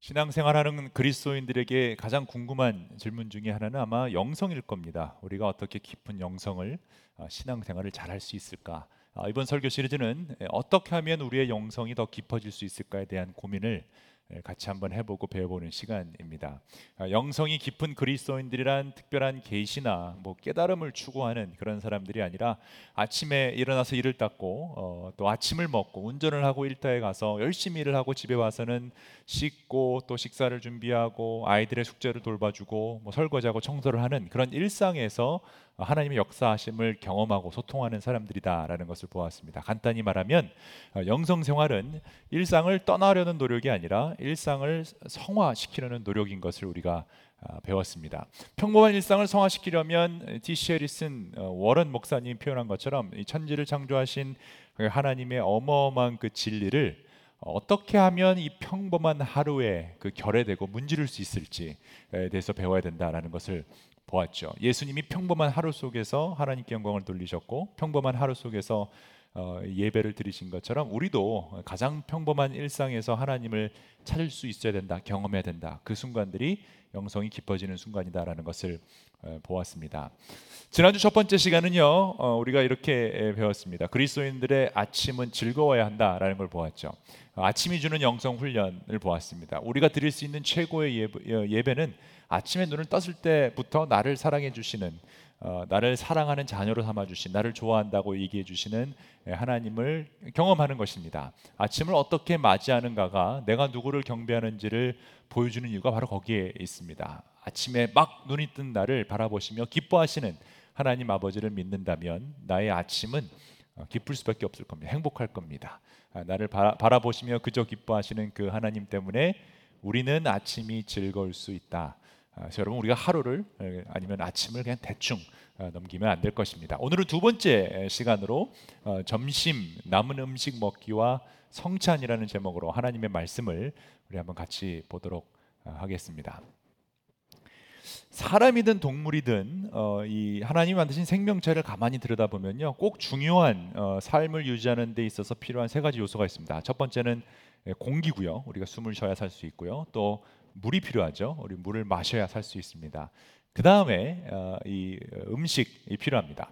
신앙생활하는 그리스도인들에게 가장 궁금한 질문 중에 하나는 아마 영성일 겁니다. 우리가 어떻게 깊은 영성을 아, 신앙생활을 잘 할 수 있을까? 아, 이번 설교 시리즈는 어떻게 하면 우리의 영성이 더 깊어질 수 있을까에 대한 고민을 같이 한번 해보고 배워보는 시간입니다. 아, 영성이 깊은 그리스도인들이란 특별한 계시나 뭐 깨달음을 추구하는 그런 사람들이 아니라 아침에 일어나서 일을 닦고 어, 또 아침을 먹고 운전을 하고 일터에 가서 열심히 일을 하고 집에 와서는 씻고 또 식사를 준비하고 아이들의 숙제를 돌봐주고 뭐 설거지하고 청소를 하는 그런 일상에서 하나님의 역사하심을 경험하고 소통하는 사람들이다라는 것을 보았습니다. 간단히 말하면 어, 영성 생활은 일상을 떠나려는 노력이 아니라 일상을 성화시키려는 노력인 것을 우리가 아, 배웠습니다. 평범한 일상을 성화시키려면 디시 해리슨 어, 워런 목사님 표현한 것처럼 천지를 창조하신 그 하나님의 어마어마한 그 진리를 어떻게 하면 이 평범한 하루에 그 결여되고 문지를 수 있을지에 대해서 배워야 된다라는 것을 보았죠. 예수님이 평범한 하루 속에서 하나님께 영광을 돌리셨고 평범한 하루 속에서 어, 예배를 드리신 것처럼 우리도 가장 평범한 일상에서 하나님을 찾을 수 있어야 된다, 경험해야 된다. 그 순간들이 영성이 깊어지는 순간이다라는 것을 어, 보았습니다. 지난주 첫 번째 시간은요, 어, 우리가 이렇게 배웠습니다. 그리스도인들의 아침은 즐거워야 한다라는 걸 보았죠. 아침이 주는 영성 훈련을 보았습니다. 우리가 드릴 수 있는 최고의 예배, 예배는 아침에 눈을 떴을 때부터 나를 사랑해 주시는 어, 나를 사랑하는 자녀로 삼아 주신 나를 좋아한다고 얘기해 주시는 예, 하나님을 경험하는 것입니다. 아침을 어떻게 맞이하는가가 내가 누구를 경배하는지를 보여주는 이유가 바로 거기에 있습니다. 아침에 막 눈이 뜬 나를 바라보시며 기뻐하시는 하나님 아버지를 믿는다면 나의 아침은 어, 기쁠 수밖에 없을 겁니다. 행복할 겁니다. 아, 나를 바라, 보시며 그저 기뻐하시는 그 하나님 때문에 우리는 아침이 즐거울 수 있다. 아, 여러분 우리가 하루를 아니면 아침을 그냥 대충 어, 넘기면 안 될 것입니다. 오늘은 두 번째 시간으로 어, 점심 남은 음식 먹기와 성찬이라는 제목으로 하나님의 말씀을 우리 한번 같이 보도록 어, 하겠습니다. 사람이든 동물이든 어, 이 하나님 만드신 생명체를 가만히 들여다보면요, 꼭 중요한 어, 삶을 유지하는 데 있어서 필요한 세 가지 요소가 있습니다. 첫 번째는 공기고요, 우리가 숨을 쉬어야 살 수 있고요. 또 물이 필요하죠. 우리 물을 마셔야 살 수 있습니다. 그 다음에 어, 이 음식이 필요합니다.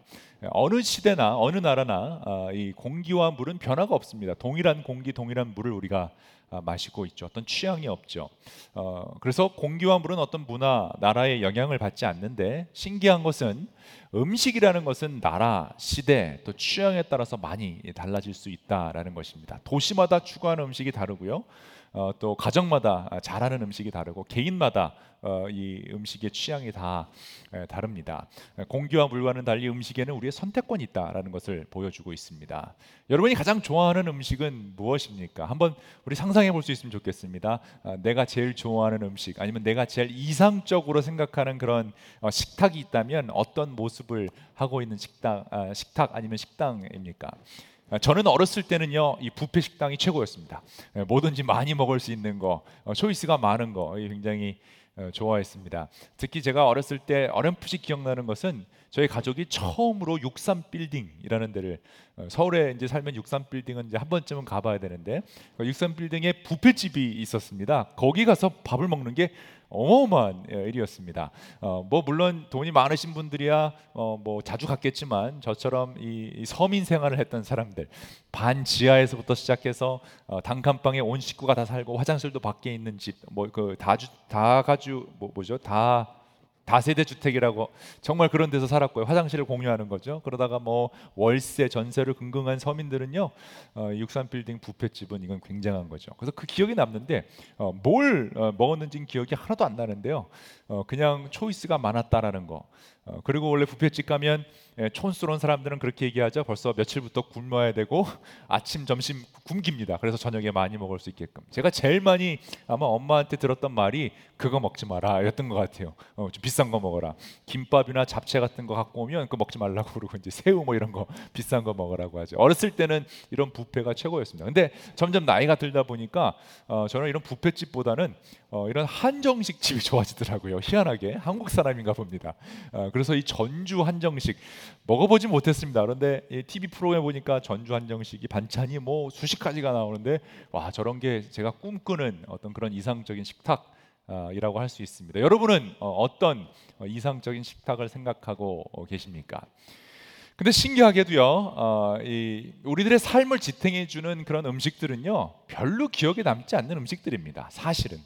어느 시대나 어느 나라나 어, 이 공기와 물은 변화가 없습니다. 동일한 공기, 동일한 물을 우리가 아, 마시고 있죠. 어떤 취향이 없죠. 어, 그래서 공기와 물은 어떤 문화, 나라의 영향을 받지 않는데 신기한 것은 음식이라는 것은 나라, 시대, 또 취향에 따라서 많이 달라질 수 있다라는 것입니다. 도시마다 추구하는 음식이 다르고요. 어, 또 가정마다 잘하는 음식이 다르고 개인마다 어, 이 음식의 취향이 다 에, 다릅니다. 공기와 물과는 달리 음식에는 우리의 선택권이 있다라는 것을 보여주고 있습니다. 여러분이 가장 좋아하는 음식은 무엇입니까? 한번 우리 상상해 볼 수 있으면 좋겠습니다. 어, 내가 제일 좋아하는 음식 아니면 내가 제일 이상적으로 생각하는 그런 어, 식탁이 있다면 어떤 모습을 하고 있는 식당, 아, 식탁 아니면 식당입니까? 아, 저는 어렸을 때는요 이 뷔페 식당이 최고였습니다. 예, 뭐든지 많이 먹을 수 있는 거, 어, 초이스가 많은 거 굉장히 어, 좋아했습니다. 특히 제가 어렸을 때 어렴풋이 기억나는 것은 저희 가족이 처음으로 63 빌딩이라는 데를 어, 서울에 이제 살면 63 빌딩은 이제 한 번쯤은 가봐야 되는데 63그 빌딩에 뷔페집이 있었습니다. 거기 가서 밥을 먹는 게 어마어마한 예, 일이었습니다. 어, 뭐 물론 돈이 많으신 분들이야 어, 뭐 자주 갔겠지만 저처럼 이, 이, 서민 생활을 했던 사람들 반 지하에서부터 시작해서 어, 단칸방에 온 식구가 다 살고 화장실도 밖에 있는 집 뭐 그 다주 다가주 뭐 뭐죠 다 다세대 주택이라고 정말 그런 데서 살았고요. 화장실을 공유하는 거죠. 그러다가 뭐 월세, 전세를 긍긍한 서민들은요, 어, 63 빌딩 부페 집은 이건 굉장한 거죠. 그래서 그 기억이 남는데 어, 뭘 어, 먹었는지는 기억이 하나도 안 나는데요. 어, 그냥 초이스가 많았다라는 거. 어, 그리고 원래 부페집 가면 예, 촌스러운 사람들은 그렇게 얘기하죠. 벌써 며칠부터 굶어야 되고 아침, 점심 굶깁니다. 그래서 저녁에 많이 먹을 수 있게끔. 제가 제일 많이 아마 엄마한테 들었던 말이 그거 먹지 마라였던 것 같아요. 어, 좀 비싼 거 먹어라. 김밥이나 잡채 같은 거 갖고 오면 그 먹지 말라고 그러고 이제 새우 뭐 이런 거 비싼 거 먹으라고 하죠. 어렸을 때는 이런 부페가 최고였습니다. 근데 점점 나이가 들다 보니까 어, 저는 이런 부페집보다는 어, 이런 한정식 집이 좋아지더라고요. 희한하게 한국 사람인가 봅니다. 어, 그래서 이 전주 한정식 먹어보지 못했습니다. 그런데 이 TV 프로그램 보니까 전주 한정식이 반찬이 뭐 수십 가지가 나오는데 와 저런 게 제가 꿈꾸는 어떤 그런 이상적인 식탁. 이라고 할 수 있습니다. 여러분은 어, 어떤 이상적인 식탁을 생각하고 계십니까? 근데 신기하게도요, 어, 이 우리들의 삶을 지탱해 주는 그런 음식들은요, 별로 기억에 남지 않는 음식들입니다. 사실은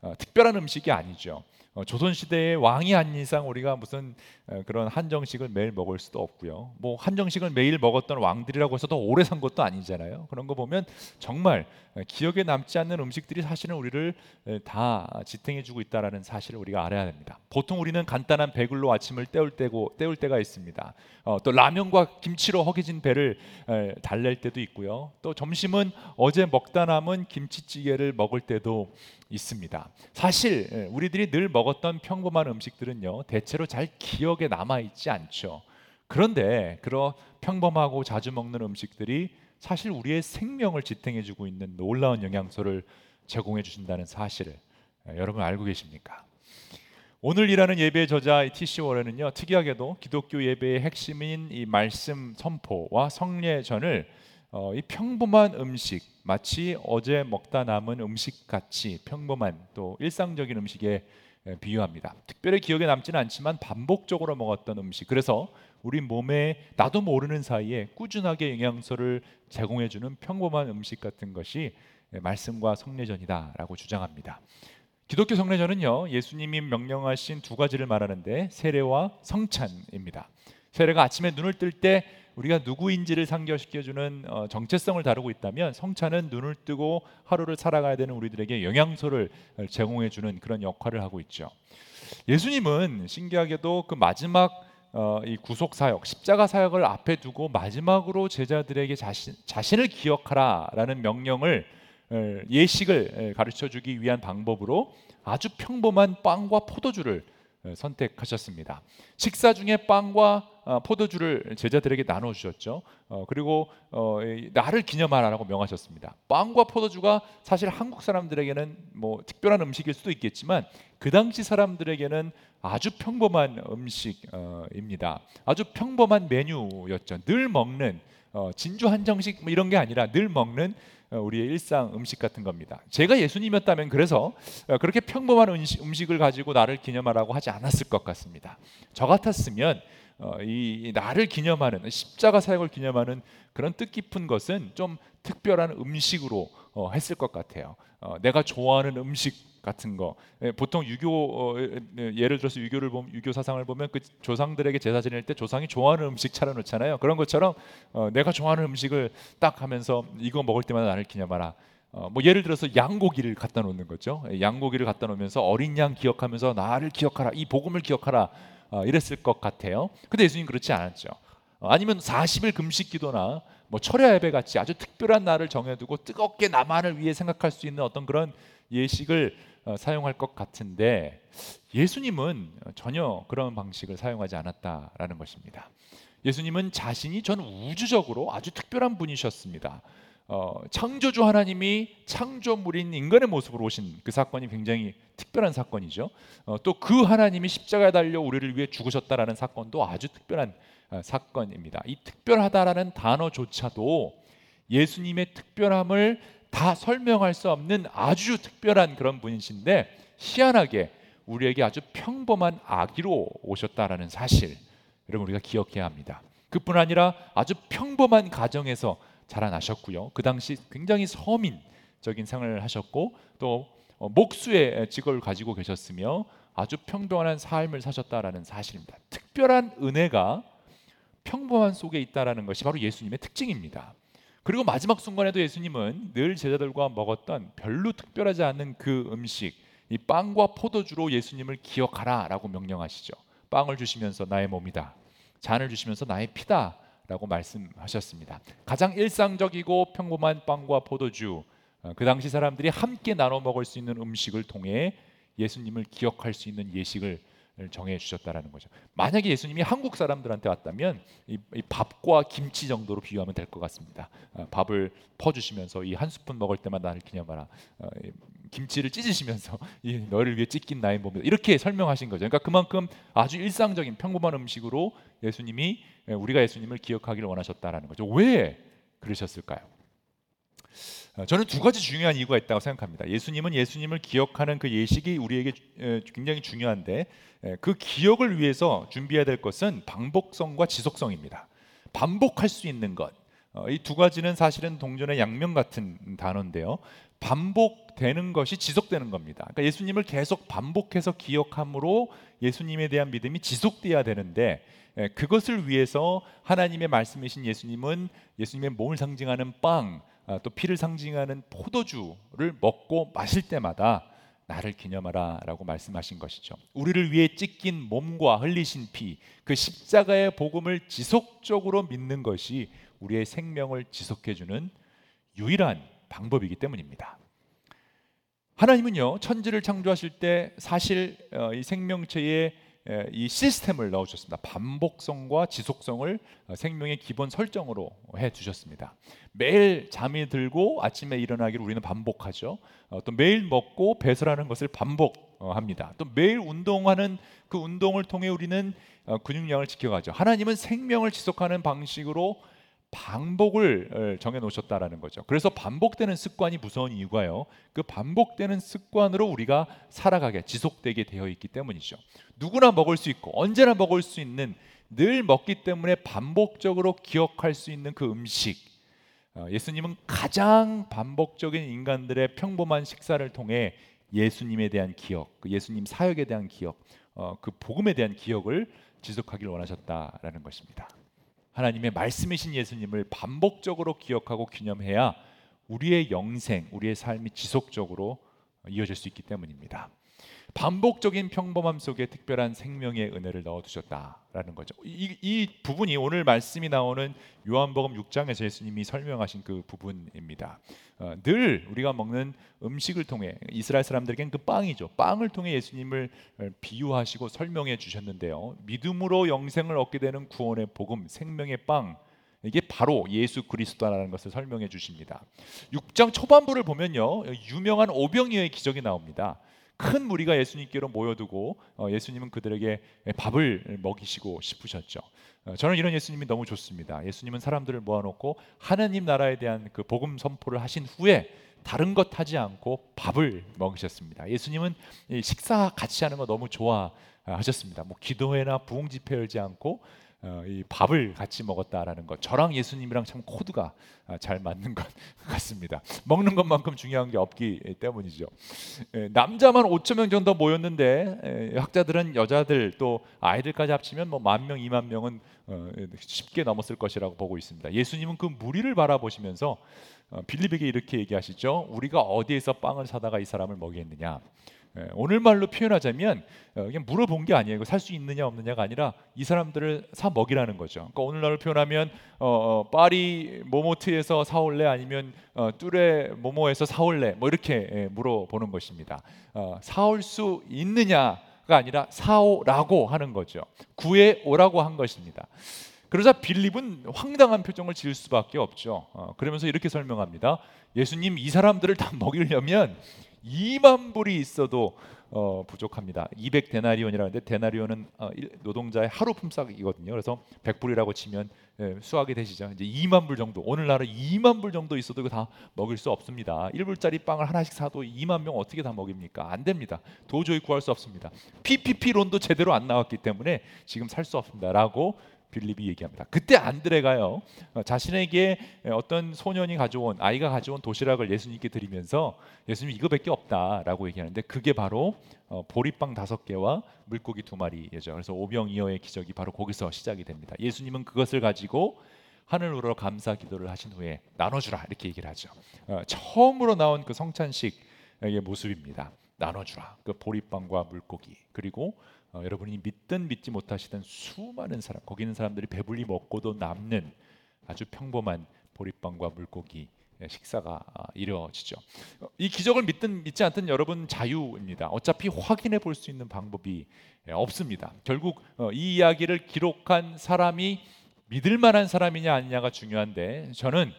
어, 특별한 음식이 아니죠. 어, 조선 시대의 왕이 아닌 이상 우리가 무슨 어, 그런 한정식을 매일 먹을 수도 없고요. 뭐 한정식을 매일 먹었던 왕들이라고 해서 더 오래 산 것도 아니잖아요. 그런 거 보면 정말 어, 기억에 남지 않는 음식들이 사실은 우리를 다 지탱해주고 있다라는 사실을 우리가 알아야 됩니다. 보통 우리는 간단한 배글로 아침을 때울 때고 때울 때가 있습니다. 어, 또 라면과 김치로 허기진 배를 에, 달랠 때도 있고요. 또 점심은 어제 먹다 남은 김치찌개를 먹을 때도 있습니다. 사실 우리들이 늘 먹었던 평범한 음식들은요 대체로 잘 기억에 남아 있지 않죠. 그런데 그런 평범하고 자주 먹는 음식들이 사실 우리의 생명을 지탱해주고 있는 놀라운 영양소를 제공해 주신다는 사실을 여러분 알고 계십니까? 오늘 일하는 예배 저자 TC 월에는요 특이하게도 기독교 예배의 핵심인 이 말씀 선포와 성례전을 어, 이 평범한 음식 마치 어제 먹다 남은 음식 같이 평범한 또 일상적인 음식에 비유합니다. 특별히 기억에 남지는 않지만 반복적으로 먹었던 음식. 그래서 우리 몸에 나도 모르는 사이에 꾸준하게 영양소를 제공해 주는 평범한 음식 같은 것이 말씀과 성례전이다라고 주장합니다. 기독교 성례전은요 예수님이 명령하신 두 가지를 말하는데 세례와 성찬입니다. 세례가 아침에 눈을 뜰때 우리가 누구인지를 상기시켜주는 어, 정체성을 다루고 있다면 성찬은 눈을 뜨고 하루를 살아가야 되는 우리들에게 영양소를 제공해주는 그런 역할을 하고 있죠. 예수님은 신기하게도 그 마지막 어, 이 구속 사역, 십자가 사역을 앞에 두고 마지막으로 제자들에게 자신, 자신을 기억하라라는 명령을 예식을 가르쳐 주기 위한 방법으로 아주 평범한 빵과 포도주를 선택하셨습니다. 식사 중에 빵과 어, 포도주를 제자들에게 나눠 주셨죠. 어, 그리고 어, 나를 기념하라고 명하셨습니다. 빵과 포도주가 사실 한국 사람들에게는 뭐 특별한 음식일 수도 있겠지만 그 당시 사람들에게는 아주 평범한 음식입니다. 아주 평범한 메뉴였죠. 늘 먹는 진주 한정식 뭐 이런 게 아니라 늘 먹는 우리의 일상 음식 같은 겁니다. 제가 예수님이었다면 그래서 그렇게 평범한 음식, 을 가지고 나를 기념하라고 하지 않았을 것 같습니다. 저 같았으면 어, 이 나를 기념하는 십자가 사역을 기념하는 그런 뜻깊은 것은 좀 특별한 음식으로 어, 했을 것 같아요. 어, 내가 좋아하는 음식 같은 거 예, 보통 유교 어, 예, 예를 들어서 유교를 보면 유교 사상을 보면 그 조상들에게 제사 지낼 때 조상이 좋아하는 음식 차려놓잖아요. 그런 것처럼 어, 내가 좋아하는 음식을 딱 하면서 이거 먹을 때마다 나를 기념하라. 어, 뭐 예를 들어서 양고기를 갖다 놓는 거죠. 예, 양고기를 갖다 놓으면서 어린 양 기억하면서 나를 기억하라. 이 복음을 기억하라. 어, 이랬을 것 같아요. 근데 예수님 그렇지 않았죠. 어, 아니면 40일 금식 기도나 뭐 철야 예배 같이 아주 특별한 날을 정해두고 뜨겁게 나만을 위해 생각할 수 있는 어떤 그런 예식을 어, 사용할 것 같은데 예수님은 전혀 그런 방식을 사용하지 않았다라는 것입니다. 예수님은 자신이 전 우주적으로 아주 특별한 분이셨습니다. 어, 창조주 하나님이 창조물인 인간의 모습으로 오신 그 사건이 굉장히 특별한 사건이죠. 어, 또그 하나님이 십자가에 달려 우리를 위해 죽으셨다라는 사건도 아주 특별한 어, 사건입니다. 이 특별하다라는 단어조차도 예수님의 특별함을 다 설명할 수 없는 아주 특별한 그런 분이신데 희한하게 우리에게 아주 평범한 아기로 오셨다라는 사실 여러분 우리가 기억해야 합니다. 그뿐 아니라 아주 평범한 가정에서 자라나셨고요. 그 당시 굉장히 서민적인 생활을 하셨고 또 어, 목수의 직업을 가지고 계셨으며 아주 평범한 삶을 사셨다라는 사실입니다. 특별한 은혜가 평범한 속에 있다라는 것이 바로 예수님의 특징입니다. 그리고 마지막 순간에도 예수님은 늘 제자들과 먹었던 별로 특별하지 않은 그 음식, 이 빵과 포도주로 예수님을 기억하라라고 명령하시죠. 빵을 주시면서 나의 몸이다. 잔을 주시면서 나의 피다. 라고 말씀하셨습니다. 가장 일상적이고 평범한 빵과 포도주, 어, 그 당시 사람들이 함께 나눠 먹을 수 있는 음식을 통해 예수님을 기억할 수 있는 예식을 정해 주셨다라는 거죠. 만약에 예수님이 한국 사람들한테 왔다면 이, 이 밥과 김치 정도로 비유하면 될 것 같습니다. 어, 밥을 퍼주시면서 이 한 스푼 먹을 때마다 나를 기념하라. 어, 김치를 찢으시면서 이 너를 위해 찢긴 나의 몸이다 이렇게 설명하신 거죠. 그러니까 그만큼 아주 일상적인 평범한 음식으로 예수님이 예, 우리가 예수님을 기억하기를 원하셨다라는 거죠. 왜 그러셨을까요? 어, 저는 두 가지 중요한 이유가 있다고 생각합니다. 예수님은 예수님을 기억하는 그 예식이 우리에게 굉장히 중요한데 그 기억을 위해서 준비해야 될 것은 반복성과 지속성입니다. 반복할 수 있는 것. 어, 이두 가지는 사실은 동전의 양면 같은 단어인데요. 반복되는 것이 지속되는 겁니다. 그러니까 예수님을 계속 반복해서 기억함으로 예수님에 대한 믿음이 지속돼야 되는데 그것을 위해서 하나님의 말씀이신 예수님은 예수님의 몸을 상징하는 빵, 아, 또 피를 상징하는 포도주를 먹고 마실 때마다 나를 기념하라라고 말씀하신 것이죠. 우리를 위해 찢긴 몸과 흘리신 피, 그 십자가의 복음을 지속적으로 믿는 것이 우리의 생명을 지속해 주는 유일한 방법이기 때문입니다. 하나님은요 천지를 창조하실 때 사실 어, 이 생명체의 이 시스템을 넣어주셨습니다. 반복성과 지속성을 어, 생명의 기본 설정으로 해 주셨습니다. 매일 잠이 들고 아침에 일어나기를 우리는 반복하죠. 어, 또 매일 먹고 배설하는 것을 반복합니다. 또 매일 운동하는 그 운동을 통해 우리는 근육량을 지켜가죠. 하나님은 생명을 지속하는 방식으로 반복을 정해 놓으셨다라는 거죠. 그래서 반복되는 습관이 무서운 이유가요. 그 반복되는 습관으로 우리가 살아가게 지속되게 되어 있기 때문이죠. 누구나 먹을 수 있고 언제나 먹을 수 있는 늘 먹기 때문에 반복적으로 기억할 수 있는 그 음식. 어, 예수님은 가장 반복적인 인간들의 평범한 식사를 통해 예수님에 대한 기억, 그 예수님 사역에 대한 기억, 어, 그 복음에 대한 기억을 지속하기를 원하셨다라는 것입니다. 하나님의 말씀이신 예수님을 반복적으로 기억하고 기념해야 우리의 영생, 우리의 삶이 지속적으로 이어질 수 있기 때문입니다. 반복적인 평범함 속에 특별한 생명의 은혜를 넣어 두셨다라는 거죠. 이, 이, 부분이 오늘 말씀이 나오는 요한복음 6장에서 예수님이 설명하신 그 부분입니다. 어, 늘 우리가 먹는 음식을 통해 이스라엘 사람들에겐 그 빵이죠. 빵을 통해 예수님을 비유하시고 설명해 주셨는데요. 믿음으로 영생을 얻게 되는 구원의 복음, 생명의 빵. 이게 바로 예수 그리스도라는 것을 설명해 주십니다. 6장 초반부를 보면요. 유명한 오병이어의 기적이 나옵니다. 큰 무리가 예수님께로 모여두고 어, 예수님은 그들에게 밥을 먹이시고 싶으셨죠. 어, 저는 이런 예수님이 너무 좋습니다. 예수님은 사람들을 모아놓고 하나님 나라에 대한 그 복음 선포를 하신 후에 다른 것 하지 않고 밥을 먹으셨습니다. 예수님은 식사 같이 하는 거 너무 좋아하셨습니다. 뭐 기도회나 부흥 집회 열지 않고 어, 이 밥을 같이 먹었다라는 것 저랑 예수님이랑 참 코드가 아, 잘 맞는 것 같습니다. 먹는 것만큼 중요한 게 없기 때문이죠. 에, 남자만 5천 명 정도 모였는데 에, 학자들은 여자들 또 아이들까지 합치면 뭐 만 명, 2만 명은 어, 쉽게 넘었을 것이라고 보고 있습니다. 예수님은 그 무리를 바라보시면서 어, 빌립에게 이렇게 얘기하시죠. 우리가 어디에서 빵을 사다가 이 사람을 먹이느냐 예, 오늘 말로 표현하자면 어, 그냥 물어본 게 아니에요. 살수 있느냐 없느냐가 아니라 이 사람들을 사 먹이라는 거죠. 그러니까 오늘날로 표현하면 어, 어, 파리 모모트에서 사올래 아니면 어, 뚜레 모모에서 사올래 뭐 이렇게 예, 물어보는 것입니다. 어, 사올 수 있느냐 가 아니라 사오라고 하는 거죠. 구해 오라고 한 것입니다. 그러자 빌립은 황당한 표정을 지을 수밖에 없죠. 어, 그러면서 이렇게 설명합니다. 예수님 이 사람들을 다 먹이려면 2만 불이 있어도 어, 부족합니다. 200 데나리온이라는데 데나리온은 어, 노동자의 하루 품삯이거든요. 그래서 100불이라고 치면 예, 수학이 되시죠. 이제 2만 불 정도. 오늘날은 2만 불 정도 있어도 다 먹일 수 없습니다. 1불짜리 빵을 하나씩 사도 2만 명 어떻게 다 먹입니까? 안 됩니다. 도저히 구할 수 없습니다. PPP론도 제대로 안 나왔기 때문에 지금 살 수 없습니다라고 빌립이 얘기합니다. 그때 안드레가요 어, 자신에게 어떤 소년이 가져온 아이가 가져온 도시락을 예수님께 드리면서 예수님 이거밖에 없다라고 얘기하는데 그게 바로 어, 보리빵 다섯 개와 물고기 두 마리죠. 그래서 오병이어의 기적이 바로 거기서 시작이 됩니다. 예수님은 그것을 가지고 하늘으로 감사 기도를 하신 후에 나눠주라 이렇게 얘기를 하죠. 어, 처음으로 나온 그 성찬식의 모습입니다. 나눠주라 그 보리빵과 물고기 그리고 어, 여러분이 믿든 믿지 못하시던 수많은 사람 거기 있는 사람들이 배불리 먹고도 남는 아주 평범한 보리빵과 물고기 식사가 아, 이루어지죠. 어, 이 기적을 믿든 믿지 않든 여러분 자유입니다. 어차피 확인해 볼 수 있는 방법이 예, 없습니다. 결국 어, 이 이야기를 기록한 사람이 믿을 만한 사람이냐 아니냐가 중요한데 저는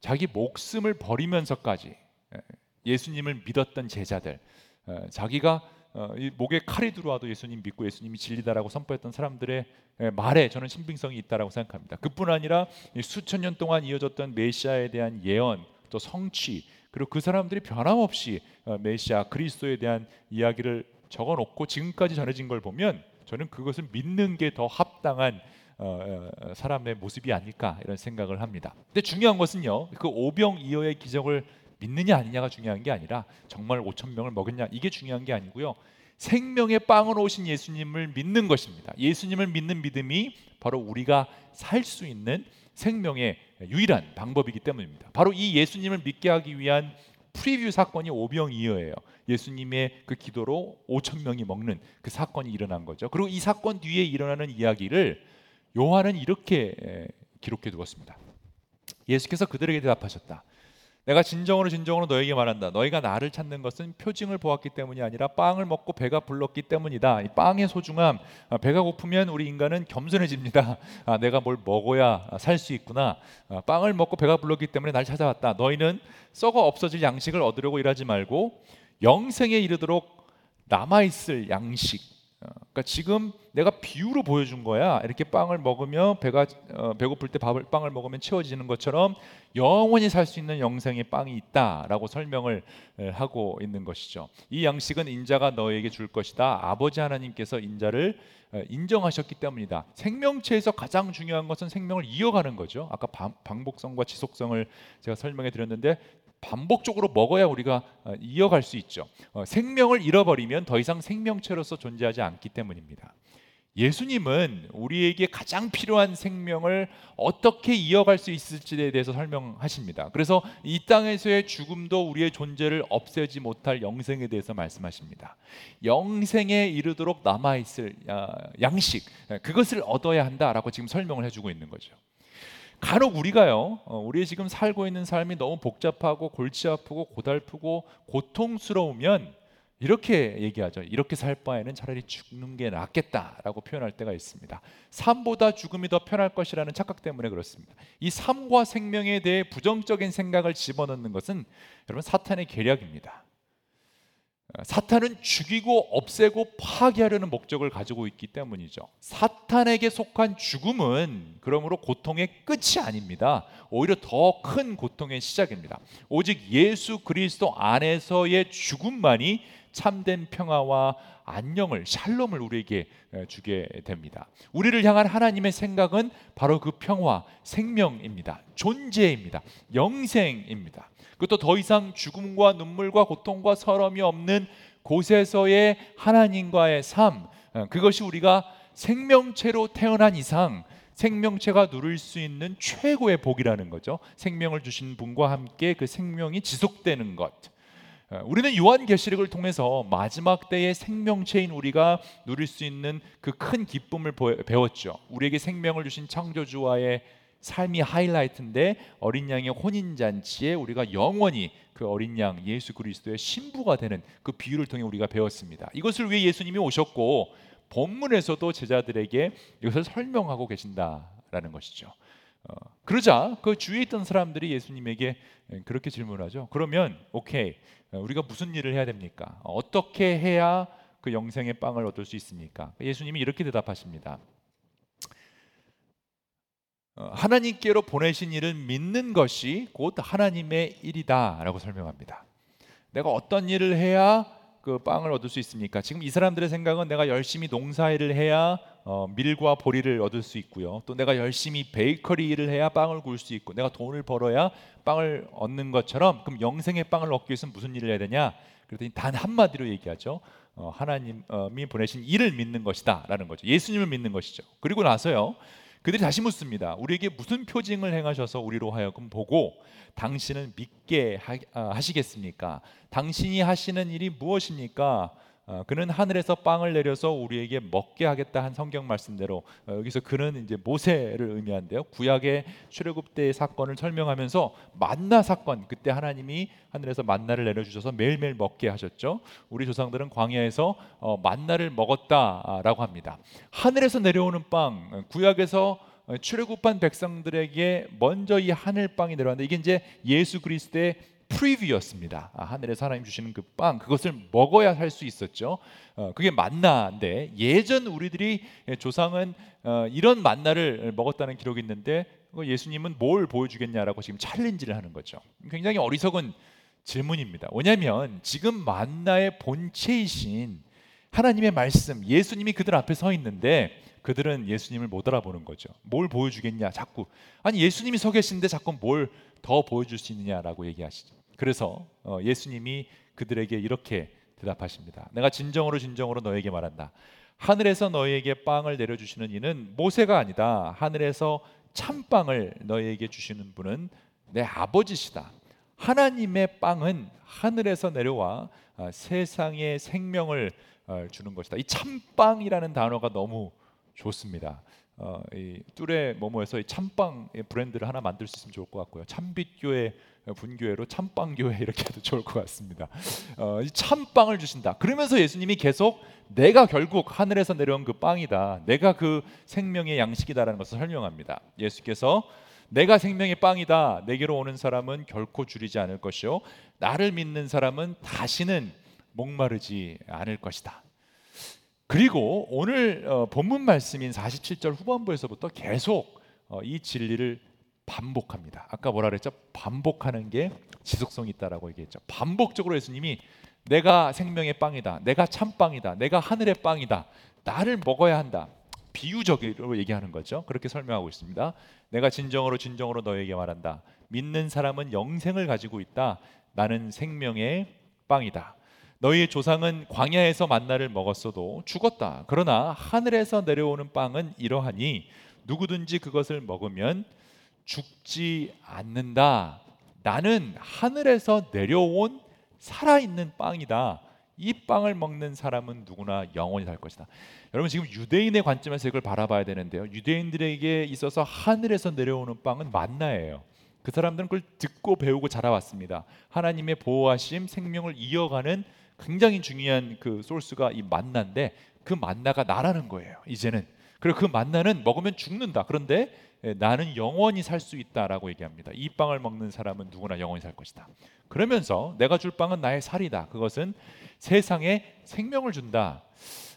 자기 목숨을 버리면서까지 예, 예수님을 믿었던 제자들, 어, 자기가 어, 목에 칼이 들어와도 예수님 믿고 예수님이 진리다라고 선포했던 사람들의 말에 저는 신빙성이 있다라고 생각합니다. 그뿐 아니라 수천 년 동안 이어졌던 메시아에 대한 예언, 또 성취, 그리고 그 사람들이 변함없이 어, 메시아 그리스도에 대한 이야기를 적어놓고 지금까지 전해진 걸 보면 저는 그것을 믿는 게 더 합당한 어, 어, 사람의 모습이 아닐까 이런 생각을 합니다. 근데 중요한 것은요, 그 오병이어의 기적을 믿느냐 아니냐가 중요한 게 아니라 정말 5천 명을 먹였냐 이게 중요한 게 아니고요. 생명의 빵으로 오신 예수님을 믿는 것입니다. 예수님을 믿는 믿음이 바로 우리가 살 수 있는 생명의 유일한 방법이기 때문입니다. 바로 이 예수님을 믿게 하기 위한 프리뷰 사건이 오병이어예요. 예수님의 그 기도로 5천 명이 먹는 그 사건이 일어난 거죠. 그리고 이 사건 뒤에 일어나는 이야기를 요한은 이렇게 기록해 두었습니다. 예수께서 그들에게 대답하셨다. 내가 진정으로 진정으로 너에게 말한다. 너희가 나를 찾는 것은 표징을 보았기 때문이 아니라 빵을 먹고 배가 불렀기 때문이다. 이 빵의 소중함, 아, 배가 고프면 우리 인간은 겸손해집니다. 아, 내가 뭘 먹어야 살 수 있구나. 아, 빵을 먹고 배가 불렀기 때문에 날 찾아왔다. 너희는 썩어 없어질 양식을 얻으려고 일하지 말고 영생에 이르도록 남아 있을 양식 어, 그러니까 지금 내가 비유로 보여준 거야. 이렇게 빵을 먹으면 배가 어, 배고플 때 밥을 빵을 먹으면 채워지는 것처럼 영원히 살 수 있는 영생의 빵이 있다라고 설명을 하고 있는 것이죠. 이 양식은 인자가 너에게 줄 것이다. 아버지 하나님께서 인자를 인정하셨기 때문이다. 생명체에서 가장 중요한 것은 생명을 이어가는 거죠. 아까 방복성과 지속성을 제가 설명해 드렸는데 반복적으로 먹어야 우리가 어, 이어갈 수 있죠. 어, 생명을 잃어버리면 더 이상 생명체로서 존재하지 않기 때문입니다. 예수님은 우리에게 가장 필요한 생명을 어떻게 이어갈 수 있을지에 대해서 설명하십니다. 그래서 이 땅에서의 죽음도 우리의 존재를 없애지 못할 영생에 대해서 말씀하십니다. 영생에 이르도록 남아 있을 양식 그것을 얻어야 한다라고 지금 설명을 해주고 있는 거죠. 간혹 우리가요, 어, 우리 지금 살고 있는 삶이 너무 복잡하고 골치 아프고 고달프고 고통스러우면 이렇게 얘기하죠. 이렇게 살 바에는 차라리 죽는 게 낫겠다라고 표현할 때가 있습니다. 삶보다 죽음이 더 편할 것이라는 착각 때문에 그렇습니다. 이 삶과 생명에 대해 부정적인 생각을 집어넣는 것은 여러분 사탄의 계략입니다. 사탄은 죽이고 없애고 파괴하려는 목적을 가지고 있기 때문이죠. 사탄에게 속한 죽음은 그러므로 고통의 끝이 아닙니다. 오히려 더 큰 고통의 시작입니다. 오직 예수 그리스도 안에서의 죽음만이 참된 평화와 안녕을 샬롬을 우리에게 주게 됩니다. 우리를 향한 하나님의 생각은 바로 그 평화, 생명입니다. 존재입니다. 영생입니다. 그것도 더 이상 죽음과 눈물과 고통과 서름이 없는 곳에서의 하나님과의 삶 어, 그것이 우리가 생명체로 태어난 이상 생명체가 누릴 수 있는 최고의 복이라는 거죠. 생명을 주신 분과 함께 그 생명이 지속되는 것. 어, 우리는 요한 계시록을 통해서 마지막 때의 생명체인 우리가 누릴 수 있는 그 큰 기쁨을 배웠죠. 우리에게 생명을 주신 창조주와의 삶이 하이라이트인데 어린 양의 혼인 잔치에 우리가 영원히 그 어린 양 예수 그리스도의 신부가 되는 그 비유를 통해 우리가 배웠습니다. 이것을 위해 예수님이 오셨고 본문에서도 제자들에게 이것을 설명하고 계신다라는 것이죠. 어, 그러자 그 주위에 있던 사람들이 예수님에게 그렇게 질문하죠. 그러면 오케이 어, 우리가 무슨 일을 해야 됩니까? 어떻게 해야 그 영생의 빵을 얻을 수 있습니까? 예수님이 이렇게 대답하십니다. 어, 하나님께로 보내신 일을 믿는 것이 곧 하나님의 일이다라고 설명합니다. 내가 어떤 일을 해야 그 빵을 얻을 수 있습니까? 지금 이 사람들의 생각은 내가 열심히 농사일을 해야 어, 밀과 보리를 얻을 수 있고요. 또 내가 열심히 베이커리 일을 해야 빵을 구울 수 있고, 내가 돈을 벌어야 빵을 얻는 것처럼 그럼 영생의 빵을 얻기 위해서 무슨 일을 해야 되냐? 그랬더니 단 한마디로 얘기하죠. 어, 하나님이 보내신 일을 믿는 것이다라는 거죠. 예수님을 믿는 것이죠. 그리고 나서요. 그들이 다시 묻습니다. 우리에게 무슨 표징을 행하셔서 우리로 하여금 보고 당신은 믿게 아, 하시겠습니까? 당신이 하시는 일이 무엇입니까? 어, 그는 하늘에서 빵을 내려서 우리에게 먹게 하겠다 한 성경 말씀대로 어, 여기서 그는 이제 모세를 의미한데요. 구약의 출애굽 때의 사건을 설명하면서 만나 사건 그때 하나님이 하늘에서 만나를 내려주셔서 매일매일 먹게 하셨죠. 우리 조상들은 광야에서 어, 만나를 먹었다라고 합니다. 하늘에서 내려오는 빵 구약에서 출애굽한 백성들에게 먼저 이 하늘 빵이 내려왔는데 이게 이제 예수 그리스도의 프리뷰였습니다. 아, 하늘에서 하나님 주시는 그 빵 그것을 먹어야 살 수 있었죠. 어, 그게 만나인데 예전 우리들이 조상은 어, 이런 만나를 먹었다는 기록이 있는데 예수님은 뭘 보여주겠냐라고 지금 챌린지를 하는 거죠. 굉장히 어리석은 질문입니다. 왜냐하면 지금 만나의 본체이신 하나님의 말씀, 예수님이 그들 앞에 서 있는데 그들은 예수님을 못 알아보는 거죠. 뭘 보여주겠냐, 자꾸 아니 예수님이 서 계신데 자꾸 뭘 더 보여줄 수 있느냐라고 얘기하시죠. 그래서 어, 예수님이 그들에게 이렇게 대답하십니다. 내가 진정으로 진정으로 너에게 말한다. 하늘에서 너희에게 빵을 내려주시는 이는 모세가 아니다. 하늘에서 참빵을 너희에게 주시는 분은 내 아버지시다. 하나님의 빵은 하늘에서 내려와 아, 세상에 생명을 어, 주는 것이다. 이 참빵이라는 단어가 너무 좋습니다. 어, 이 뚜레 모모에서 이 참빵 브랜드를 하나 만들 수 있으면 좋을 것 같고요. 참빛교회 분교회로 참빵교회 이렇게 해도 좋을 것 같습니다. 어, 이 참빵을 주신다. 그러면서 예수님이 계속 내가 결국 하늘에서 내려온 그 빵이다. 내가 그 생명의 양식이다라는 것을 설명합니다. 예수께서 내가 생명의 빵이다. 내게로 오는 사람은 결코 줄이지 않을 것이요. 나를 믿는 사람은 다시는 목마르지 않을 것이다. 그리고 오늘 어, 본문 말씀인 47절 후반부에서부터 계속 어, 이 진리를 반복합니다. 아까 뭐라 그랬죠? 반복하는 게 지속성이 있다라고 얘기했죠. 반복적으로 예수님이 내가 생명의 빵이다. 내가 참빵이다. 내가 하늘의 빵이다. 나를 먹어야 한다. 비유적으로 얘기하는 거죠. 그렇게 설명하고 있습니다. 내가 진정으로 진정으로 너에게 말한다. 믿는 사람은 영생을 가지고 있다. 나는 생명의 빵이다. 너희의 조상은 광야에서 만나를 먹었어도 죽었다. 그러나 하늘에서 내려오는 빵은 이러하니 누구든지 그것을 먹으면 죽지 않는다. 나는 하늘에서 내려온 살아있는 빵이다. 이 빵을 먹는 사람은 누구나 영원히 살 것이다. 여러분 지금 유대인의 관점에서 이걸 바라봐야 되는데요. 유대인들에게 있어서 하늘에서 내려오는 빵은 만나예요. 그 사람들은 그걸 듣고 배우고 자라왔습니다. 하나님의 보호하심, 생명을 이어가는 굉장히 중요한 그 소스가 이 만나인데 그 만나가 나라는 거예요. 이제는 그리고 그 만나는 먹으면 죽는다. 그런데 예, 나는 영원히 살 수 있다라고 얘기합니다. 이 빵을 먹는 사람은 누구나 영원히 살 것이다. 그러면서 내가 줄 빵은 나의 살이다. 그것은 세상에 생명을 준다.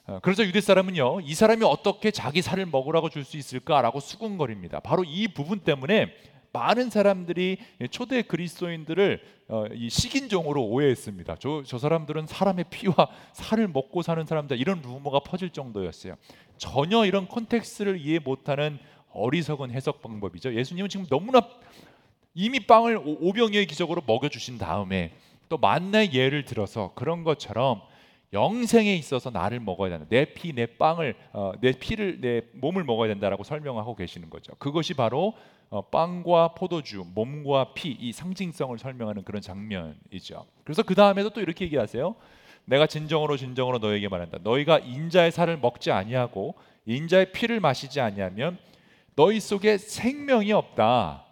어, 그래서 유대 사람은요, 이 사람이 어떻게 자기 살을 먹으라고 줄 수 있을까라고 수군거립니다. 바로 이 부분 때문에 많은 사람들이 초대 그리스도인들을 어, 이 식인종으로 오해했습니다. 저, 저 사람들은 사람의 피와 살을 먹고 사는 사람들 이런 루머가 퍼질 정도였어요. 전혀 이런 context를 이해 못하는 어리석은 해석 방법이죠. 예수님은 지금 너무나 이미 빵을 오병이어의 기적으로 먹여 주신 다음에 또 만나의 예를 들어서 그런 것처럼 영생에 있어서 나를 먹어야 된다. 내 피, 내 빵을, 어, 내 피를, 내 몸을 먹어야 된다라고 설명하고 계시는 거죠. 그것이 바로 어, 빵과 포도주, 몸과 피 이 상징성을 설명하는 그런 장면이죠. 그래서 그 다음에도 또 이렇게 얘기하세요. 내가 진정으로 진정으로 너에게 말한다. 너희가 인자의 살을 먹지 아니하고 인자의 피를 마시지 아니하면 너희 속에 생명이 없다.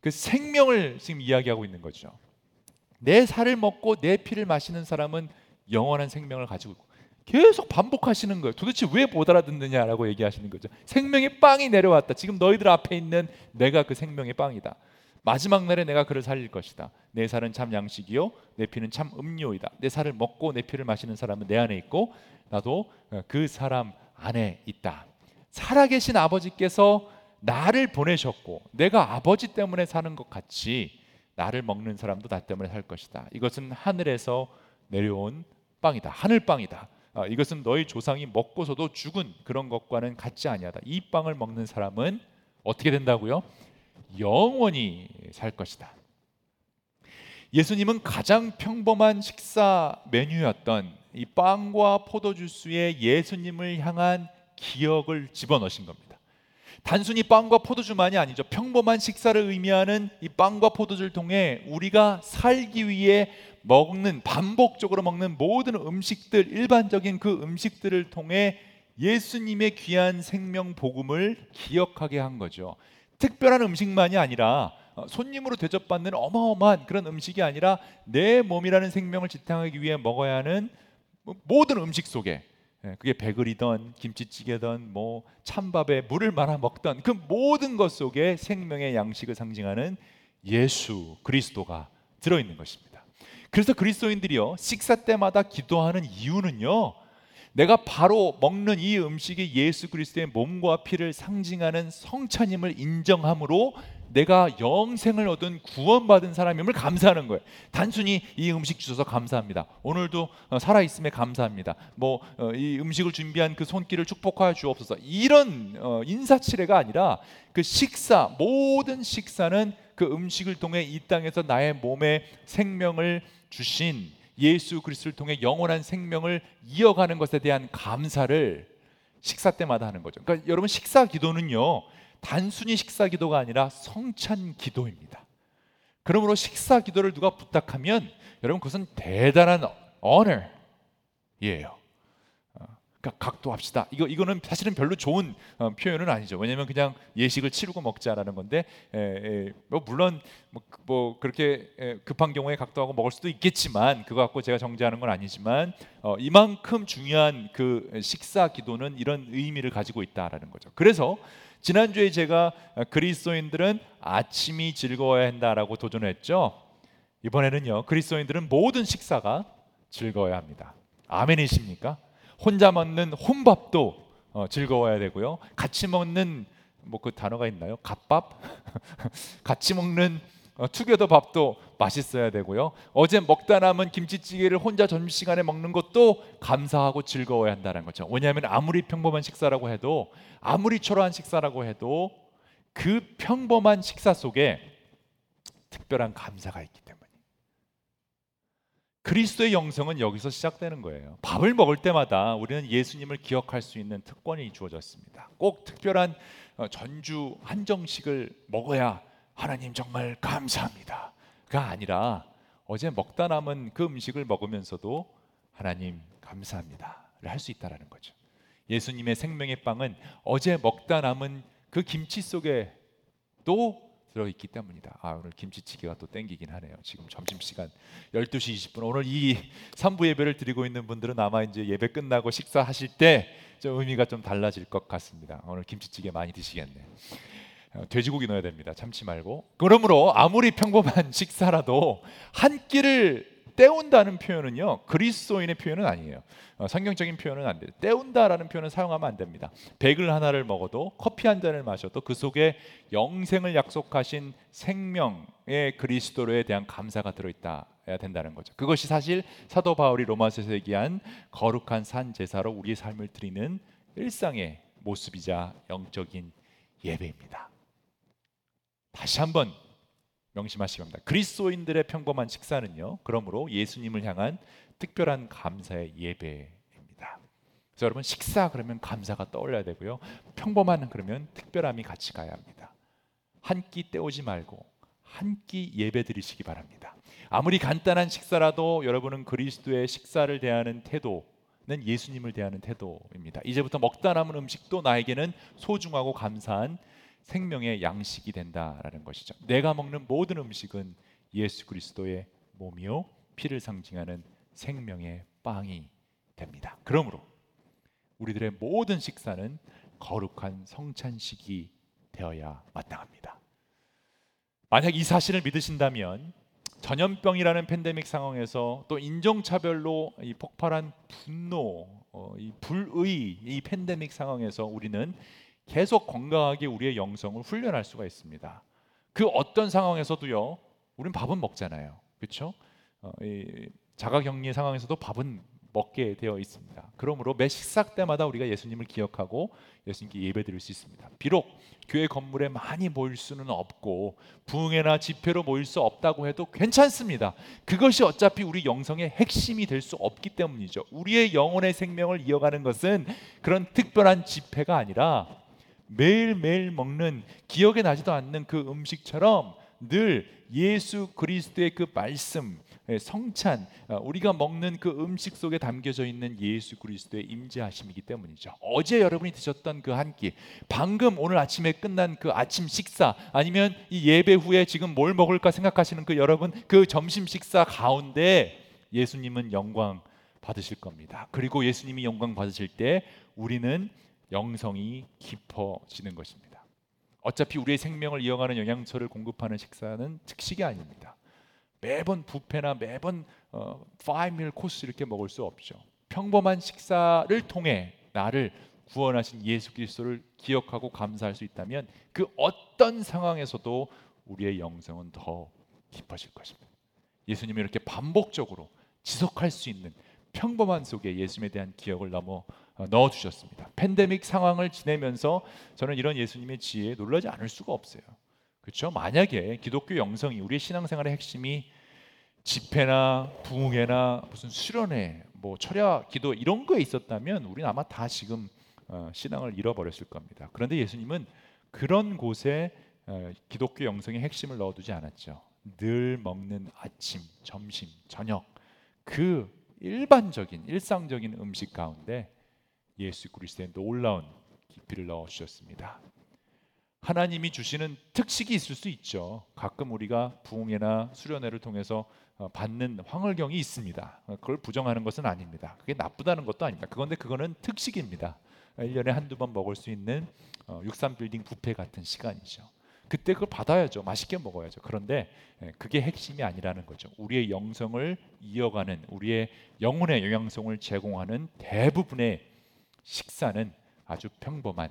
그 생명을 지금 이야기하고 있는 거죠. 내 살을 먹고 내 피를 마시는 사람은 영원한 생명을 가지고 있고 계속 반복하시는 거예요. 도대체 왜 못 알아듣느냐라고 얘기하시는 거죠. 생명의 빵이 내려왔다. 지금 너희들 앞에 있는 내가 그 생명의 빵이다. 마지막 날에 내가 그를 살릴 것이다. 내 살은 참 양식이요, 내 피는 참 음료이다. 내 살을 먹고 내 피를 마시는 사람은 내 안에 있고 나도 그 사람 안에 있다. 살아계신 아버지께서 나를 보내셨고 내가 아버지 때문에 사는 것 같이 나를 먹는 사람도 나 때문에 살 것이다. 이것은 하늘에서 내려온 빵이다. 하늘 빵이다. 아, 이것은 너희 조상이 먹고서도 죽은 그런 것과는 같지 아니하다. 이 빵을 먹는 사람은 어떻게 된다고요? 영원히 살 것이다. 예수님은 가장 평범한 식사 메뉴였던 이 빵과 포도주스에 예수님을 향한 기억을 집어넣으신 겁니다. 단순히 빵과 포도주만이 아니죠. 평범한 식사를 의미하는 이 빵과 포도주를 통해 우리가 살기 위해 먹는 반복적으로 먹는 모든 음식들 일반적인 그 음식들을 통해 예수님의 귀한 생명 복음을 기억하게 한 거죠. 특별한 음식만이 아니라 어, 손님으로 대접받는 어마어마한 그런 음식이 아니라 내 몸이라는 생명을 지탱하기 위해 먹어야 하는 모든 음식 속에 예, 그게 배글이던 김치찌개든 뭐 찬밥에 물을 말아 먹던 그 모든 것 속에 생명의 양식을 상징하는 예수 그리스도가 들어 있는 것입니다. 그래서 그리스도인들이요 식사 때마다 기도하는 이유는요. 내가 바로 먹는 이 음식이 예수 그리스도의 몸과 피를 상징하는 성찬임을 인정함으로 내가 영생을 얻은 구원받은 사람임을 감사하는 거예요. 단순히 이 음식 주셔서 감사합니다. 오늘도 어, 살아 있음에 감사합니다. 뭐이 어, 음식을 준비한 그 손길을 축복하여 주옵소서. 이런 어, 인사치레가 아니라 그 식사 모든 식사는 그 음식을 통해 이 땅에서 나의 몸에 생명을 주신 예수 그리스도를 통해 영원한 생명을 이어가는 것에 대한 감사를 식사 때마다 하는 거죠. 그러니까 여러분 식사 기도는요. 단순히 식사 기도가 아니라 성찬 기도입니다. 그러므로 식사 기도를 누가 부탁하면 여러분 그것은 대단한 honor이에요. 그러니까 각도합시다. 이거 이거는 사실은 별로 좋은 어, 표현은 아니죠. 왜냐하면 그냥 예식을 치르고 먹자라는 건데, 에, 에, 뭐 물론 뭐, 뭐 그렇게 에, 급한 경우에 각도하고 먹을 수도 있겠지만 그거 갖고 제가 정죄하는 건 아니지만 어, 이만큼 중요한 그 식사 기도는 이런 의미를 가지고 있다라는 거죠. 그래서 지난주에 제가 그리스도인들은 아침이 즐거워야 한다라고 도전했죠. 이번에는요 그리스도인들은 모든 식사가 즐거워야 합니다. 아멘이십니까? 혼자 먹는 혼밥도 어, 즐거워야 되고요. 같이 먹는 뭐 그 단어가 있나요? 갓밥? 같이 먹는 어, 투게더 밥도 맛있어야 되고요. 어제 먹다 남은 김치찌개를 혼자 점심시간에 먹는 것도 감사하고 즐거워야 한다는 거죠. 왜냐하면 아무리 평범한 식사라고 해도 아무리 초라한 식사라고 해도 그 평범한 식사 속에 특별한 감사가 있기 때문에 그리스도의 영성은 여기서 시작되는 거예요. 밥을 먹을 때마다 우리는 예수님을 기억할 수 있는 특권이 주어졌습니다. 꼭 특별한 어, 전주 한정식을 먹어야 하나님 정말 감사합니다 가 아니라 어제 먹다 남은 그 음식을 먹으면서도 하나님 감사합니다를 할 수 있다라는 거죠. 예수님의 생명의 빵은 어제 먹다 남은 그 김치 속에 또 들어있기 때문이다. 아, 오늘 김치찌개가 또 땡기긴 하네요. 지금 점심시간 12시 20분. 오늘 이 3부 예배를 드리고 있는 분들은 아마 이제 예배 끝나고 식사하실 때 좀 의미가 좀 달라질 것 같습니다. 오늘 김치찌개 많이 드시겠네. 어, 돼지고기 넣어야 됩니다. 참치 말고. 그러므로 아무리 평범한 식사라도 한 끼를 때운다는 표현은요 그리스도인의 표현은 아니에요. 어, 성경적인 표현은 안 돼요. 때운다라는 표현은 사용하면 안 됩니다. 백을 하나를 먹어도 커피 한 잔을 마셔도 그 속에 영생을 약속하신 생명의 그리스도로에 대한 감사가 들어있다야 된다는 거죠. 그것이 사실 사도 바울이 로마서에서 얘기한 거룩한 산 제사로 우리의 삶을 드리는 일상의 모습이자 영적인 예배입니다. 다시 한번 명심하시기 바랍니다. 그리스도인들의 평범한 식사는요. 그러므로 예수님을 향한 특별한 감사의 예배입니다. 그래서 여러분 식사 그러면 감사가 떠올려야 되고요. 평범한 그러면 특별함이 같이 가야 합니다. 한 끼 때우지 말고 한 끼 예배 드리시기 바랍니다. 아무리 간단한 식사라도 여러분은 그리스도의 식사를 대하는 태도 는 예수님을 대하는 태도입니다. 이제부터 먹다 남은 음식도 나에게는 소중하고 감사한 생명의 양식이 된다라는 것이죠. 내가 먹는 모든 음식은 예수 그리스도의 몸이요 피를 상징하는 생명의 빵이 됩니다. 그러므로 우리들의 모든 식사는 거룩한 성찬식이 되어야 마땅합니다. 만약 이 사실을 믿으신다면 전염병이라는 팬데믹 상황에서 또 인종차별로 이 폭발한 분노, 어, 이 불의 이 팬데믹 상황에서 우리는 계속 건강하게 우리의 영성을 훈련할 수가 있습니다. 그 어떤 상황에서도요. 우리는 밥은 먹잖아요. 그렇죠? 어, 자가격리 상황에서도 밥은 먹게 되어 있습니다. 그러므로 매 식사 때마다 우리가 예수님을 기억하고 예수님께 예배드릴 수 있습니다. 비록 교회 건물에 많이 모일 수는 없고 부흥회나 집회로 모일 수 없다고 해도 괜찮습니다. 그것이 어차피 우리 영성의 핵심이 될 수 없기 때문이죠. 우리의 영혼의 생명을 이어가는 것은 그런 특별한 집회가 아니라 매일매일 먹는 기억에 나지도 않는 그 음식처럼 늘 예수 그리스도의 그 말씀 예, 성찬 어, 우리가 먹는 그 음식 속에 담겨져 있는 예수 그리스도의 임재하심이기 때문이죠. 어제 여러분이 드셨던 그 한 끼, 방금 오늘 아침에 끝난 그 아침 식사, 아니면 이 예배 후에 지금 뭘 먹을까 생각하시는 그 여러분 그 점심 식사 가운데 예수님은 영광 받으실 겁니다. 그리고 예수님이 영광 받으실 때 우리는 영성이 깊어지는 것입니다. 어차피 우리의 생명을 이어가는 영양소를 공급하는 식사는 특식이 아닙니다. 매번 뷔페나 매번 어, 5밀 코스 이렇게 먹을 수 없죠. 평범한 식사를 통해 나를 구원하신 예수 그리스도를 기억하고 감사할 수 있다면 그 어떤 상황에서도 우리의 영성은 더 깊어질 것입니다. 예수님이 이렇게 반복적으로 지속할 수 있는 평범한 속에 예수님에 대한 기억을 넘어 어, 넣어 주셨습니다. 팬데믹 상황을 지내면서 저는 이런 예수님의 지혜에 놀라지 않을 수가 없어요. 그렇죠? 만약에 기독교 영성이 우리의 신앙생활의 핵심이 집회나 부흥회나 무슨 수련회, 뭐 철야 기도 이런 거에 있었다면 우리는 아마 다 지금 어, 신앙을 잃어버렸을 겁니다. 그런데 예수님은 그런 곳에 어, 기독교 영성의 핵심을 넣어두지 않았죠. 늘 먹는 아침, 점심, 저녁 그 일반적인 일상적인 음식 가운데 예수 그리스도의 놀라운 깊이를 넣어 주셨습니다. 하나님이 주시는 특식이 있을 수 있죠. 가끔 우리가 부흥회나 수련회를 통해서 어, 받는 황홀경이 있습니다. 어, 그걸 부정하는 것은 아닙니다. 그게 나쁘다는 것도 아닙니다. 그건데 그거는 특식입니다. 1년에 한두 번 먹을 수 있는 63 어, 뷔페 같은 시간이죠. 그때 그걸 받아야죠. 맛있게 먹어야죠. 그런데 예, 그게 핵심이 아니라는 거죠. 우리의 영성을 이어가는 우리의 영혼의 영양성을 제공하는 대부분의 식사는 아주 평범한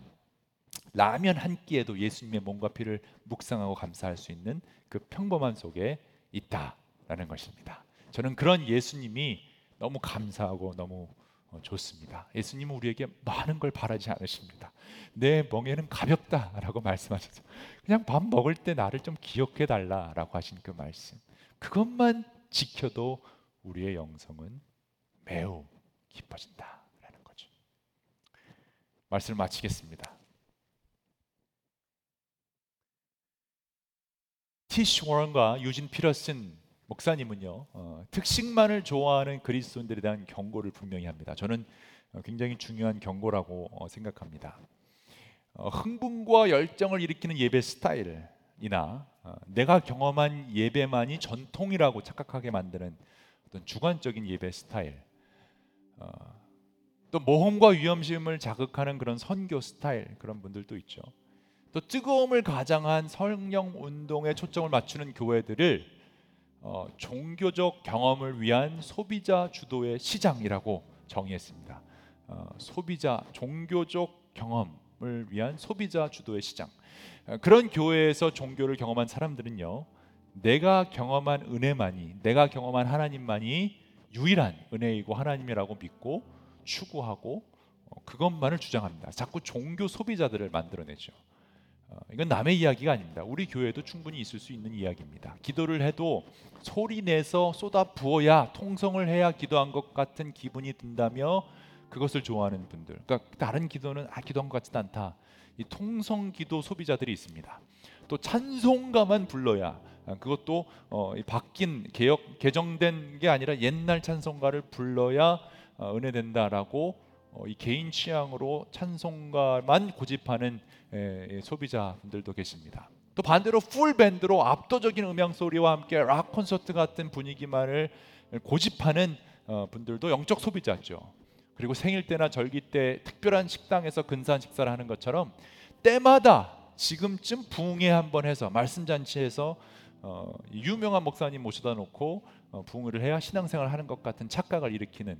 라면 한 끼에도 예수님의 몸과 피를 묵상하고 감사할 수 있는 그 평범한 속에 있다라는 것입니다. 저는 그런 예수님이 너무 감사하고 너무 어, 좋습니다. 예수님은 우리에게 많은 걸 바라지 않으십니다. 내 멍에는 가볍다라고 말씀하셔서 그냥 밥 먹을 때 나를 좀 기억해 달라라고 하신 그 말씀. 그것만 지켜도 우리의 영성은 매우 깊어진다라는 거죠. 말씀을 마치겠습니다. 티시 워런과 유진 피러슨 목사님은요 어, 특식만을 좋아하는 그리스도인들에 대한 경고를 분명히 합니다. 저는 어, 굉장히 중요한 경고라고 어, 생각합니다. 어, 흥분과 열정을 일으키는 예배 스타일이나 어, 내가 경험한 예배만이 전통이라고 착각하게 만드는 어떤 주관적인 예배 스타일, 어, 또 모험과 위험심을 자극하는 그런 선교 스타일 그런 분들도 있죠. 또 뜨거움을 가장한 성령 운동에 초점을 맞추는 교회들을 어, 종교적 경험을 위한 소비자 주도의 시장이라고 정의했습니다. 어, 소비자 종교적 경험을 위한 소비자 주도의 시장. 어, 그런 교회에서 종교를 경험한 사람들은요, 내가 경험한 은혜만이, 내가 경험한 하나님만이 유일한 은혜이고 하나님이라고 믿고 추구하고 어, 그것만을 주장합니다. 자꾸 종교 소비자들을 만들어내죠. 어, 이건 남의 이야기가 아닙니다. 우리 교회도 충분히 있을 수 있는 이야기입니다. 기도를 해도 소리 내서 쏟아 부어야 통성을 해야 기도한 것 같은 기분이 든다며 그것을 좋아하는 분들. 그러니까 다른 기도는 아 기도한 것 같지도 않다. 이 통성 기도 소비자들이 있습니다. 또 찬송가만 불러야 아, 그것도 어, 바뀐 개혁 개정된 게 아니라 옛날 찬송가를 불러야 어, 은혜 된다라고 어, 이 개인 취향으로 찬송가만 고집하는 예, 소비자분들도 계십니다. 또 반대로 풀 밴드로 압도적인 음향 소리와 함께 락 콘서트 같은 분위기만을 고집하는 어, 분들도 영적 소비자죠. 그리고 생일 때나 절기 때 특별한 식당에서 근사한 식사를 하는 것처럼 때마다 지금쯤 부흥회 한번 해서 말씀 잔치에서 어, 유명한 목사님 모셔다 놓고 어, 부흥회를 해야 신앙생활 하는 것 같은 착각을 일으키는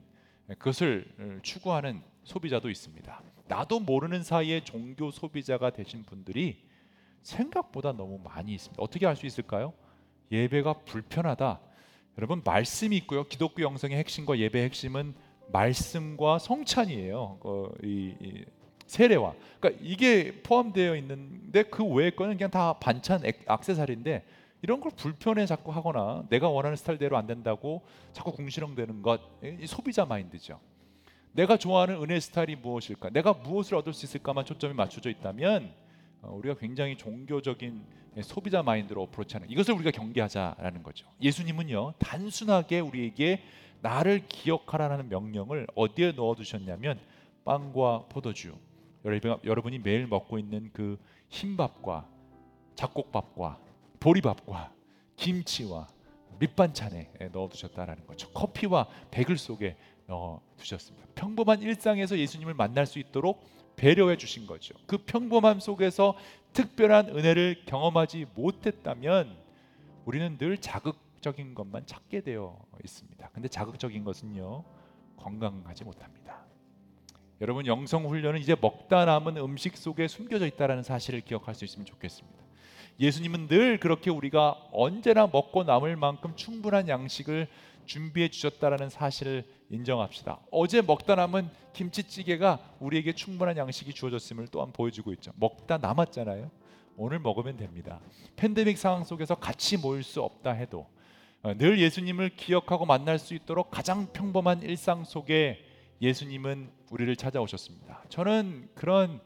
그것을 어, 추구하는 소비자도 있습니다. 나도 모르는 사이에 종교 소비자가 되신 분들이 생각보다 너무 많이 있습니다. 어떻게 알 수 있을까요? 예배가 불편하다. 여러분 말씀이 있고요. 기독교 영성의 핵심과 예배 핵심은 말씀과 성찬이에요. 어, 이, 이 세례와. 그러니까 이게 포함되어 있는데 그 외의 거는 그냥 다 반찬 액세서리인데 이런 걸 불편해 자꾸 하거나 내가 원하는 스타일대로 안 된다고 자꾸 궁시렁대는 것 소비자 마인드죠. 내가 좋아하는 은혜 스타일이 무엇일까? 내가 무엇을 얻을 수 있을까만 초점이 맞춰져 있다면 어, 우리가 굉장히 종교적인 소비자 마인드로 어프로치하는 이것을 우리가 경계하자라는 거죠. 예수님은요 단순하게 우리에게 나를 기억하라는 명령을 어디에 넣어 두셨냐면 빵과 포도주 여러분이 매일 먹고 있는 그 흰밥과 잡곡밥과 보리밥과 김치와 밑반찬에 넣어두셨다라는 거죠. 커피와 베글 속에 넣어두셨습니다. 평범한 일상에서 예수님을 만날 수 있도록 배려해 주신 거죠. 그 평범함 속에서 특별한 은혜를 경험하지 못했다면 우리는 늘 자극 자극적인 것만 찾게 되어 있습니다. 근데 자극적인 것은요 건강하지 못합니다. 여러분 영성 훈련은 이제 먹다 남은 음식 속에 숨겨져 있다라는 사실을 기억할 수 있으면 좋겠습니다. 예수님은 늘 그렇게 우리가 언제나 먹고 남을 만큼 충분한 양식을 준비해 주셨다라는 사실을 인정합시다. 어제 먹다 남은 김치찌개가 우리에게 충분한 양식이 주어졌음을 또한 보여주고 있죠. 먹다 남았잖아요. 오늘 먹으면 됩니다. 팬데믹 상황 속에서 같이 모일 수 없다 해도 어, 늘 예수님을 기억하고 만날 수 있도록 가장 평범한 일상 속에 예수님은 우리를 찾아오셨습니다. 저는 그런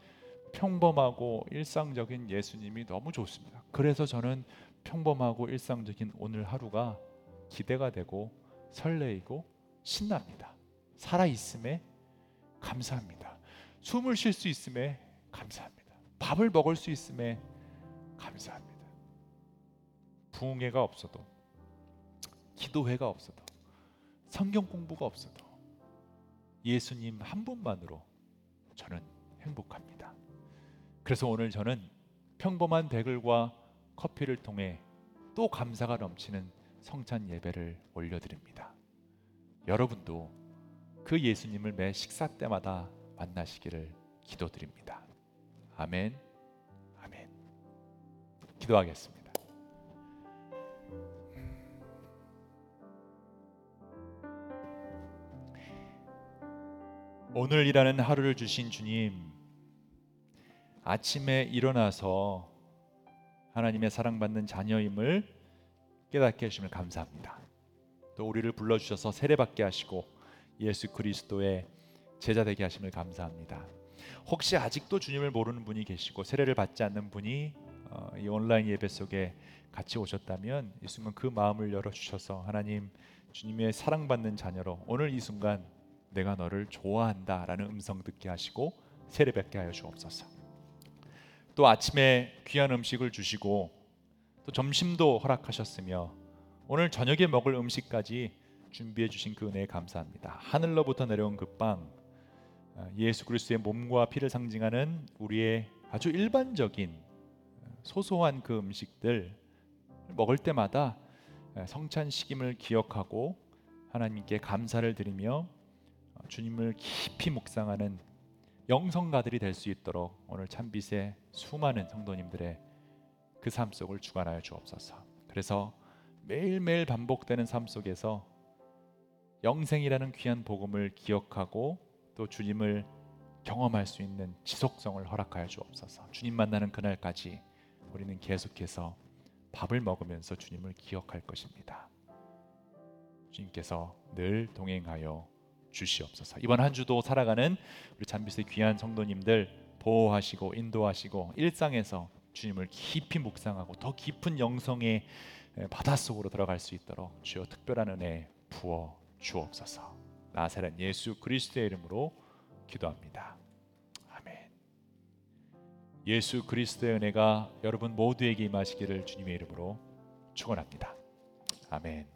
평범하고 일상적인 예수님이 너무 좋습니다. 그래서 저는 평범하고 일상적인 오늘 하루가 기대가 되고 설레이고 신납니다. 살아 있음에 감사합니다. 숨을 쉴 수 있음에 감사합니다. 밥을 먹을 수 있음에 감사합니다. 부흥회가 없어도 기도회가 없어도 성경 공부가 없어도 예수님 한 분만으로 저는 행복합니다. 그래서 오늘 저는 평범한 대글과 커피를 통해 또 감사가 넘치는 성찬 예배를 올려드립니다. 여러분도 그 예수님을 매 식사 때마다 만나시기를 기도드립니다. 아멘. 아멘. 기도하겠습니다. 오늘이라는 하루를 주신 주님, 아침에 일어나서 하나님의 사랑받는 자녀임을 깨닫게 해주심을 감사합니다. 또 우리를 불러주셔서 세례받게 하시고 예수 그리스도의 제자 되게 하심을 감사합니다. 혹시 아직도 주님을 모르는 분이 계시고 세례를 받지 않는 분이 어, 이 온라인 예배 속에 같이 오셨다면 이 순간 그 마음을 열어 주셔서 하나님 주님의 사랑받는 자녀로 오늘 이 순간 내가 너를 좋아한다라는 음성 듣게 하시고 세례 뵙게 하여 주옵소서. 또 아침에 귀한 음식을 주시고 또 점심도 허락하셨으며 오늘 저녁에 먹을 음식까지 준비해 주신 그 은혜에 감사합니다. 하늘로부터 내려온 그 빵, 어, 예수 그리스도의 몸과 피를 상징하는 우리의 아주 일반적인 어, 소소한 그 음식들 먹을 때마다 어, 성찬 식임을 기억하고 하나님께 감사를 드리며 주님을 깊이 묵상하는 영성가들이 될 수 있도록 오늘 참빛의 수많은 성도님들의 그 삶 속을 주관하여 주옵소서. 그래서 매일매일 반복되는 삶 속에서 영생이라는 귀한 복음을 기억하고 또 주님을 경험할 수 있는 지속성을 허락하여 주옵소서. 주님 만나는 그날까지 우리는 계속해서 밥을 먹으면서 주님을 기억할 것입니다. 주님께서 늘 동행하여 주시옵소서. 이번 한 주도 살아가는 우리 잠빛의 귀한 성도님들 보호하시고 인도하시고 일상에서 주님을 깊이 묵상하고 더 깊은 영성의 바닷속으로 들어갈 수 있도록 주여 특별한 은혜 부어 주옵소서. 나사렛 예수 그리스도의 이름으로 기도합니다. 아멘. 예수 그리스도의 은혜가 여러분 모두에게 임하시기를 주님의 이름으로 축원합니다. 아멘.